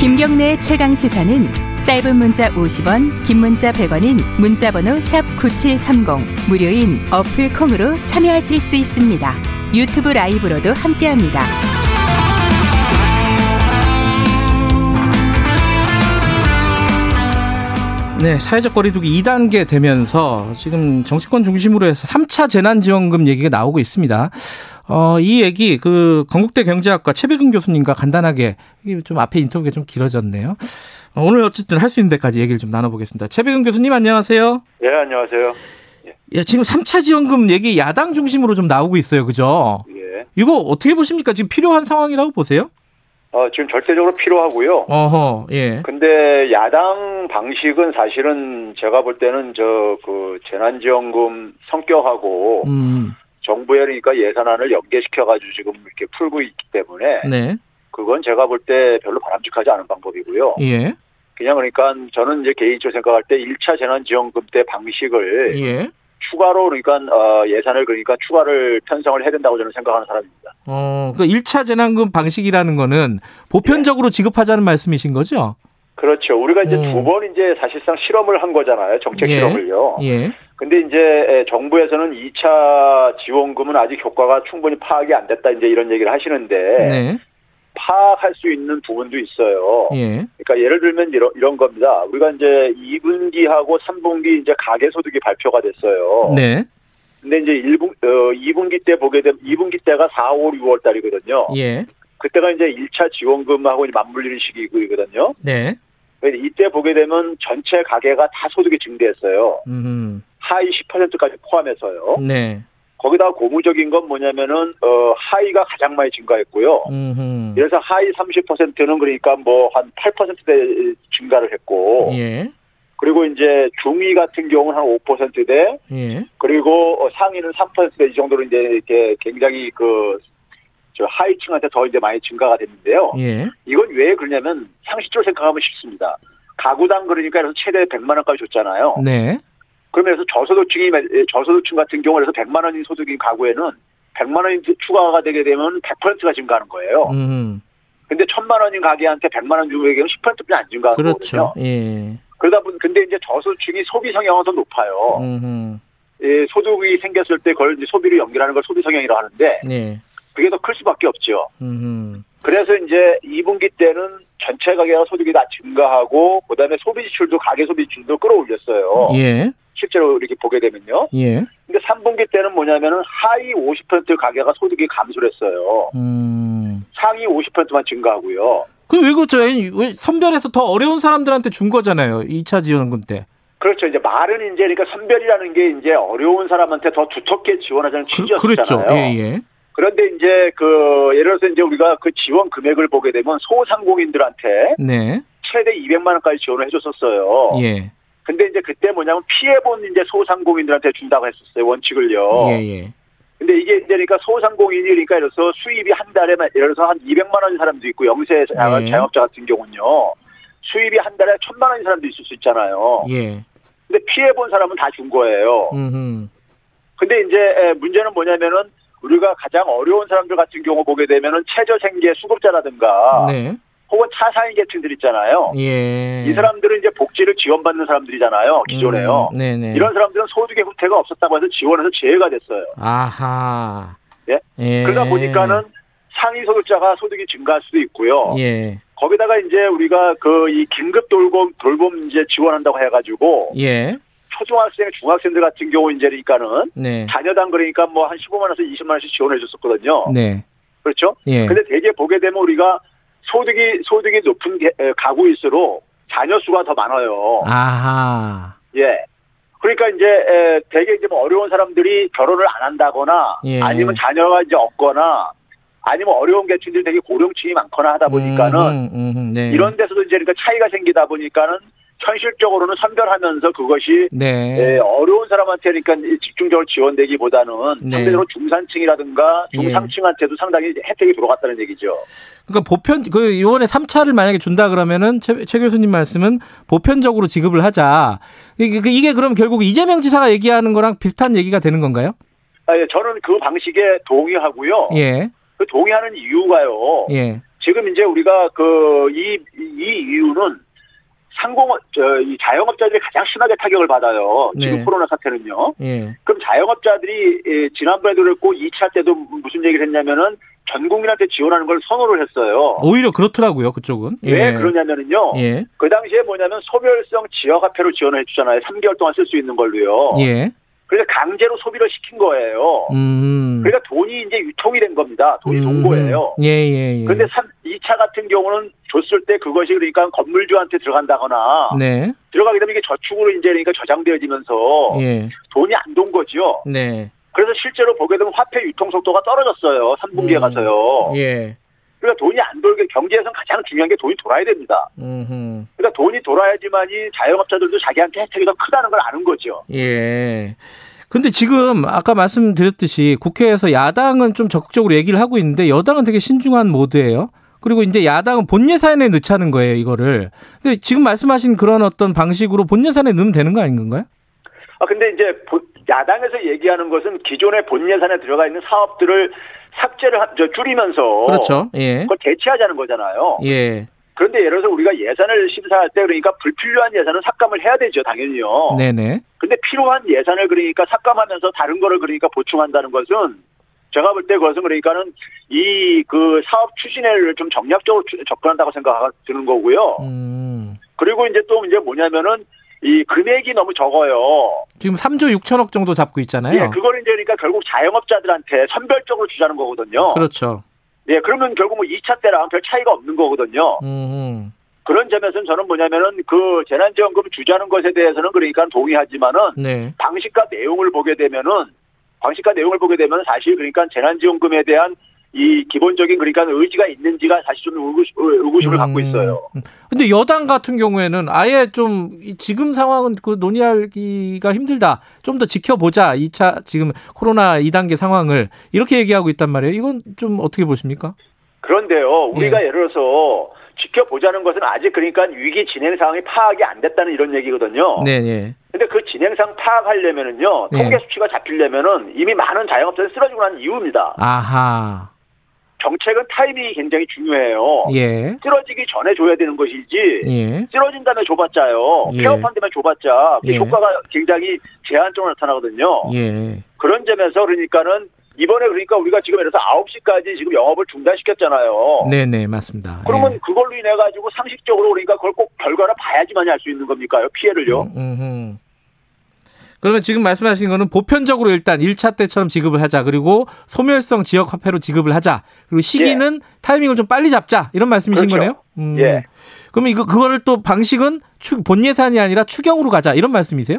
김경래의 최강 시사는 짧은 문자 50원, 긴 문자 100원인 문자번호 샵9730 무료인 어플 콩으로 참여하실 수 있습니다. 유튜브 라이브로도 함께합니다. 네, 사회적 거리두기 2단계 되면서 지금 정치권 중심으로 해서 3차 재난지원금 얘기가 나오고 있습니다. 어, 이 얘기 그 건국대 경제학과 최백은 교수님과 간단하게 좀 앞에 인터뷰가 좀 길어졌네요. 어, 오늘 어쨌든 할 수 있는 데까지 얘기를 좀 나눠보겠습니다. 최백은 교수님 안녕하세요. 예, 안녕하세요. 예, 지금 3차 지원금 얘기 야당 중심으로 좀 나오고 있어요. 그죠? 예. 이거 어떻게 보십니까? 지금 필요한 상황이라고 보세요? 어, 지금 절대적으로 필요하고요. 어허, 예. 근데 야당 방식은 사실은 제가 볼 때는 저 그 재난지원금 성격하고 음, 정부에 그러니까 예산안을 연계시켜가지고 지금 이렇게 풀고 있기 때문에 네. 그건 제가 볼 때 별로 바람직하지 않은 방법이고요. 예. 그냥 그러니까 저는 이제 개인적으로 생각할 때 1차 재난지원금 때 방식을 예. 추가로 그러니까 어, 예산을 그러니까 추가를 편성을 해야 된다고 저는 생각하는 사람입니다. 어, 그 1차 재난금 방식이라는 거는 보편적으로 지급하자는 말씀이신 거죠? 그렇죠. 우리가 이제 음. 두번 이제 사실상 실험을 한 거잖아요. 정책 예. 실험을요. 예. 근데 이제 정부에서는 2차 지원금은 아직 효과가 충분히 파악이 안 됐다 이제 이런 얘기를 하시는데 네. 파악할 수 있는 부분도 있어요. 예. 그러니까 예를 들면 이런, 이런 겁니다. 우리가 이제 2분기하고 3분기 이제 가계소득이 발표가 됐어요. 네. 근데 이제 1분, 어, 2분기 때 보게 되면 2분기 때가 4, 5, 6월 달이거든요. 예. 그때가 이제 1차 지원금하고 맞물리는 시기거든요. 네. 이때 보게 되면 전체 가계가 다 소득이 증대했어요. 음. 하위 10%까지 포함해서요. 네. 거기다가 고무적인 건 뭐냐면은 어 하위가 가장 많이 증가했고요. 음. 그래서 하위 30%는 그러니까 뭐 한 8%대 증가를 했고 예. 그리고 이제 중위 같은 경우는 한 5%대 예. 그리고 어, 상위는 3%대 이 정도로 이제 이렇게 굉장히 그저 하위층한테 더 이제 많이 증가가 됐는데요. 예. 이건 왜 그러냐면 상식적으로 생각하면 쉽습니다. 가구당 그러니까 그래서 최대 100만 원까지 줬잖아요. 네. 그러면서 저소득층이 저소득층 같은 경우 그래서 100만 원인 소득인 가구에는 100만 원이 추가가 되게 되면 100%가 증가하는 거예요. 음. 근데 1000만 원인 가게한테 100만 원 주고 얘기하면 10%뿐이 안 증가하는 그렇죠. 거거든요. 예. 그러다 보니 근데 이제 저소득층이 소비 성향은 더 높아요. 음. 예, 소득이 생겼을 때 그걸 이제 소비를 연결하는 걸 소비 성향이라고 하는데 네. 그게 더 클 수밖에 없죠. 음. 그래서 이제 2분기 때는 전체 가계가 소득이 다 증가하고 그다음에 소비 지출도 가계 소비 지출도 끌어올렸어요. 예. 실제로 이렇게 보게 되면요. 예. 근데 3분기 때는 뭐냐면은 하위 50% 가계가 소득이 감소를 했어요. 음. 상위 50%만 증가하고요. 그왜 그렇죠? 왜 선별해서 더 어려운 사람들한테 준 거잖아요. 2차 지원금 때. 그렇죠. 이제 말은 이제 그러니까 선별이라는 게 이제 어려운 사람한테 더 두텁게 지원하자는 그, 취지였잖아요. 그랬죠. 예, 예. 그런데 이제 그 예를 들어서 이제 우리가 그 지원 금액을 보게 되면 소상공인들한테 네. 최대 200만 원까지 지원을 해줬었어요. 예. 근데 이제 그때 뭐냐면 피해본 이제 소상공인들한테 준다고 했었어요 원칙을요. 예, 예. 근데 이게 이제 그러니까 소상공인이 그러니까 들어서 수입이 한 달에 예를 들어서 한 200만 원인 사람도 있고 영세 자영- 예. 자영업자 같은 경우는요 수입이 한 달에 천만 원인 사람도 있을 수 있잖아요. 예. 근데 피해 본 사람은 다 준 거예요. 음. 근데 이제 에, 문제는 뭐냐면은 우리가 가장 어려운 사람들 같은 경우 보게 되면은 최저 생계 수급자라든가 네. 혹은 차사인 계층들 있잖아요. 예. 이 사람들은 이제 복지를 지원받는 사람들이잖아요. 기존에요. 음, 네네. 이런 사람들은 소득의 후퇴가 없었다고 해서 지원해서 제외가 됐어요. 아하. 예? 예. 그러다 보니까는 상위 소득자가 소득이 증가할 수도 있고요. 예. 거기다가 이제 우리가 그 이 긴급 돌봄 돌봄 이제 지원한다고 해가지고 예. 초등학생, 중학생들 같은 경우 이제 그러니까는 네. 자녀당 그러니까 뭐 한 15만 원에서 20만 원씩 지원해 줬었거든요. 네. 그렇죠? 예. 근데 대개 보게 되면 우리가 소득이 소득이 높은 게- 에, 가구일수록 자녀 수가 더 많아요. 아하. 예. 그러니까 이제 에, 대개 이제 뭐 어려운 사람들이 결혼을 안 한다거나 예. 아니면 자녀가 이제 없거나 아니면 어려운 계층들이 되게 고령층이 많거나 하다 보니까는 음흠, 음흠, 네. 이런 데서도 이제 그러니까 차이가 생기다 보니까는 현실적으로는 선별하면서 그것이 네. 에, 어려운 사람한테 그러니까 집중적으로 지원되기보다는 네. 상대적으로 중산층이라든가 예. 중상층한테도 상당히 혜택이 들어갔다는 얘기죠. 그러니까 보편 그 이번에 3차를 만약에 준다 그러면은 최, 최 교수님 말씀은 보편적으로 지급을 하자. 이게, 그- 이게 그럼 결국 이재명 지사가 얘기하는 거랑 비슷한 얘기가 되는 건가요? 아, 예, 저는 그 방식에 동의하고요. 예. 그 동의하는 이유가요. 예. 지금 이제 우리가 그 이 이 이유는 상공업 저이 자영업자들이 가장 심하게 타격을 받아요. 지금 네. 코로나 사태는요. 예. 그럼 자영업자들이 예, 지난번에도 그랬고 2차 때도 무슨 얘기를 했냐면은 전 국민한테 지원하는 걸 선호를 했어요. 오히려 그렇더라고요, 그쪽은. 왜 그러냐면은요. 예. 그 당시에 뭐냐면 소멸성 지역화폐로 지원을 해주잖아요. 3개월 동안 쓸 수 있는 걸로요. 예. 그래서 강제로 소비를 시킨 거예요. 음. 그러니까 돈이 이제 유통이 된 겁니다. 돈이 돈 거예요. 예, 예, 예. 그런데 2차 같은 경우는 줬을 때 그것이 그러니까 건물주한테 들어간다거나 네. 들어가게 되면 이게 저축으로 이제 그러니까 저장되어지면서 예. 돈이 안 돈 거죠. 네. 그래서 실제로 보게 되면 화폐 유통 속도가 떨어졌어요. 3분기에 음. 가서요. 예. 그러니까 돈이 안 돌게 경제에서는 가장 중요한 게 돈이 돌아야 됩니다. 음. 그러니까 돈이 돌아야지만이 자영업자들도 자기한테 혜택이 더 크다는 걸 아는 거죠. 예. 근데 지금 아까 말씀드렸듯이 국회에서 야당은 좀 적극적으로 얘기를 하고 있는데 여당은 되게 신중한 모드예요. 그리고 이제 야당은 본 예산에 넣자는 거예요, 이거를. 근데 지금 말씀하신 그런 어떤 방식으로 본 예산에 넣으면 되는 거 아닌 건가요? 아 근데 이제 보- 야당에서 얘기하는 것은 기존의 본 예산에 들어가 있는 사업들을 삭제를 줄이면서 그렇죠. 예. 그걸 대체하자는 거잖아요. 예. 그런데 예를 들어서 우리가 예산을 심사할 때 그러니까 불필요한 예산은 삭감을 해야 되죠, 당연히요. 네네. 근데 필요한 예산을 그러니까 삭감하면서 다른 거를 그러니까 보충한다는 것은 제가 볼 때 그것은 그러니까는 이 그 사업 추진을 좀 정략적으로 추- 접근한다고 생각 드는 거고요. 음. 그리고 이제 또 이제 뭐냐면은 이 금액이 너무 적어요. 지금 3조 6천억 정도 잡고 있잖아요. 예, 그거를 이제 그러니까 결국 자영업자들한테 선별적으로 주자는 거거든요. 그렇죠. 예, 그러면 결국 뭐 2차 때랑 별 차이가 없는 거거든요. 음. 그런 점에서는 저는 뭐냐면은 그 재난지원금 주자는 것에 대해서는 그러니까 동의하지만은 네. 방식과 내용을 보게 되면은 방식과 내용을 보게 되면 사실 그러니까 재난지원금에 대한 이 기본적인 그러니까 의지가 있는지가 사실 좀 의구심, 의구심을 갖고 음. 있어요. 근데 여당 같은 경우에는 아예 좀이 지금 상황은 그 논의하기가 힘들다. 좀 더 지켜보자. 2차 지금 코로나 2단계 상황을 이렇게 얘기하고 있단 말이에요. 이건 좀 어떻게 보십니까? 그런데요, 우리가 예. 예. 를 들어서 지켜보자는 것은 아직 그러니까 위기 진행 상황이 파악이 안 됐다는 이런 얘기거든요. 네, 네. 근데 그 진행상 파악하려면은요, 예. 통계 수치가 잡히려면은 이미 많은 자영업자들이 쓰러지고 난 이유입니다. 아하. 정책은 타이밍이 굉장히 중요해요. 예. 쓰러지기 전에 줘야 되는 것이지, 예. 쓰러진 다음에 줘봤자요. 예. 폐업한 다음에 줘봤자 그 예. 효과가 굉장히 제한적으로 나타나거든요. 예. 그런 점에서 그러니까는 이번에 그러니까 우리가 지금 예를 들어서 9시까지 지금 영업을 중단시켰잖아요. 네, 네, 맞습니다. 그러면 예. 그걸로 인해 가지고 상식적으로 그러니까 그걸 꼭 결과를 봐야지만이 알 수 있는 겁니까요? 피해를요. 음, 음. 그러면 지금 말씀하신 거는 보편적으로 일단 1차 때처럼 지급을 하자. 그리고 소멸성 지역 화폐로 지급을 하자. 그리고 시기는 타이밍을 좀 빨리 잡자. 이런 말씀이신 예. 그렇죠. 거네요? 음. 예. 그러면 이거 그거를 또 방식은 추, 본 예산이 아니라 추경으로 가자. 이런 말씀이세요?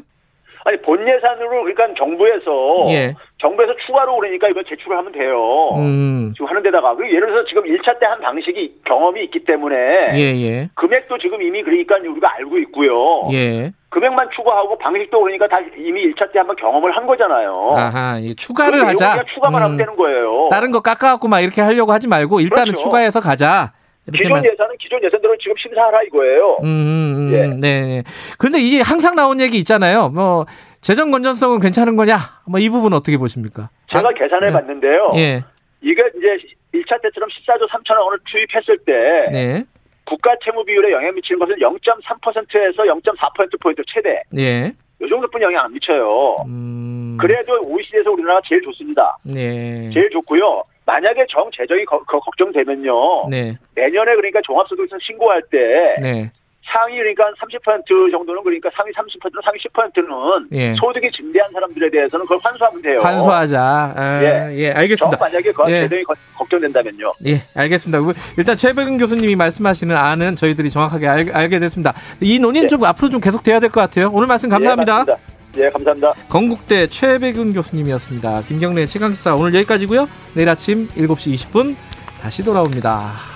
아니 본 예산으로 그러니까 정부에서 예. 정부에서 추가로 그러니까 이걸 제출을 하면 돼요. 음. 지금 하는 데다가 그리고 예를 들어서 지금 1차 때 한 방식이 경험이 있기 때문에 예, 예. 금액도 지금 이미 그러니까 우리가 알고 있고요. 예. 금액만 추가하고 방식도 그러니까 다 이미 1차 때 한번 경험을 한 거잖아요. 아하. 예, 추가를 하자. 추가만 하면 음. 되는 거예요. 다른 거 깎아갖고 막 이렇게 하려고 하지 말고 일단은 그렇죠. 추가해서 가자. 기존 말- 예산은 기존 예산대로 지금 심사하라 이거예요. 음, 음, 음, 예. 네. 근데 이게 항상 나온 얘기 있잖아요. 뭐 재정 건전성은 괜찮은 거냐? 뭐 이 부분 어떻게 보십니까? 제가 아, 계산해 예. 봤는데요. 예. 이게 이제 1차 때처럼 14조 3천억 원을 투입했을 때 네. 국가 채무 비율에 영향 미치는 것은 0.3%에서 0.4%포인트 최대. 예. 이 정도뿐 영향 안 미쳐요. 음. 그래도 OECD에서 우리나라가 제일 좋습니다. 네. 제일 좋고요. 만약에 정 재정이 거- 거- 걱정되면요. 네. 내년에 그러니까 종합소득세 신고할 때 네. 상위 그러니까 30% 정도는 그러니까 상위 30%는 상위 10%는 예. 소득이 증대한 사람들에 대해서는 그걸 환수하면 돼요. 환수하자. 아, 예. 예. 정 알겠습니다. 만약에 그 예. 거- 걱정된다면요. 예, 알겠습니다. 그 일단 최백은 교수님이 말씀하시는 안은 저희들이 정확하게 알, 게 됐습니다. 이 논의는 예. 좀 앞으로 좀 계속 돼야 될 것 같아요. 오늘 말씀 감사합니다. 예. 예, 감사합니다. 건국대 최백은 교수님이었습니다. 김경래 최강사 오늘 여기까지고요. 내일 아침 7시 20분 다시 돌아옵니다.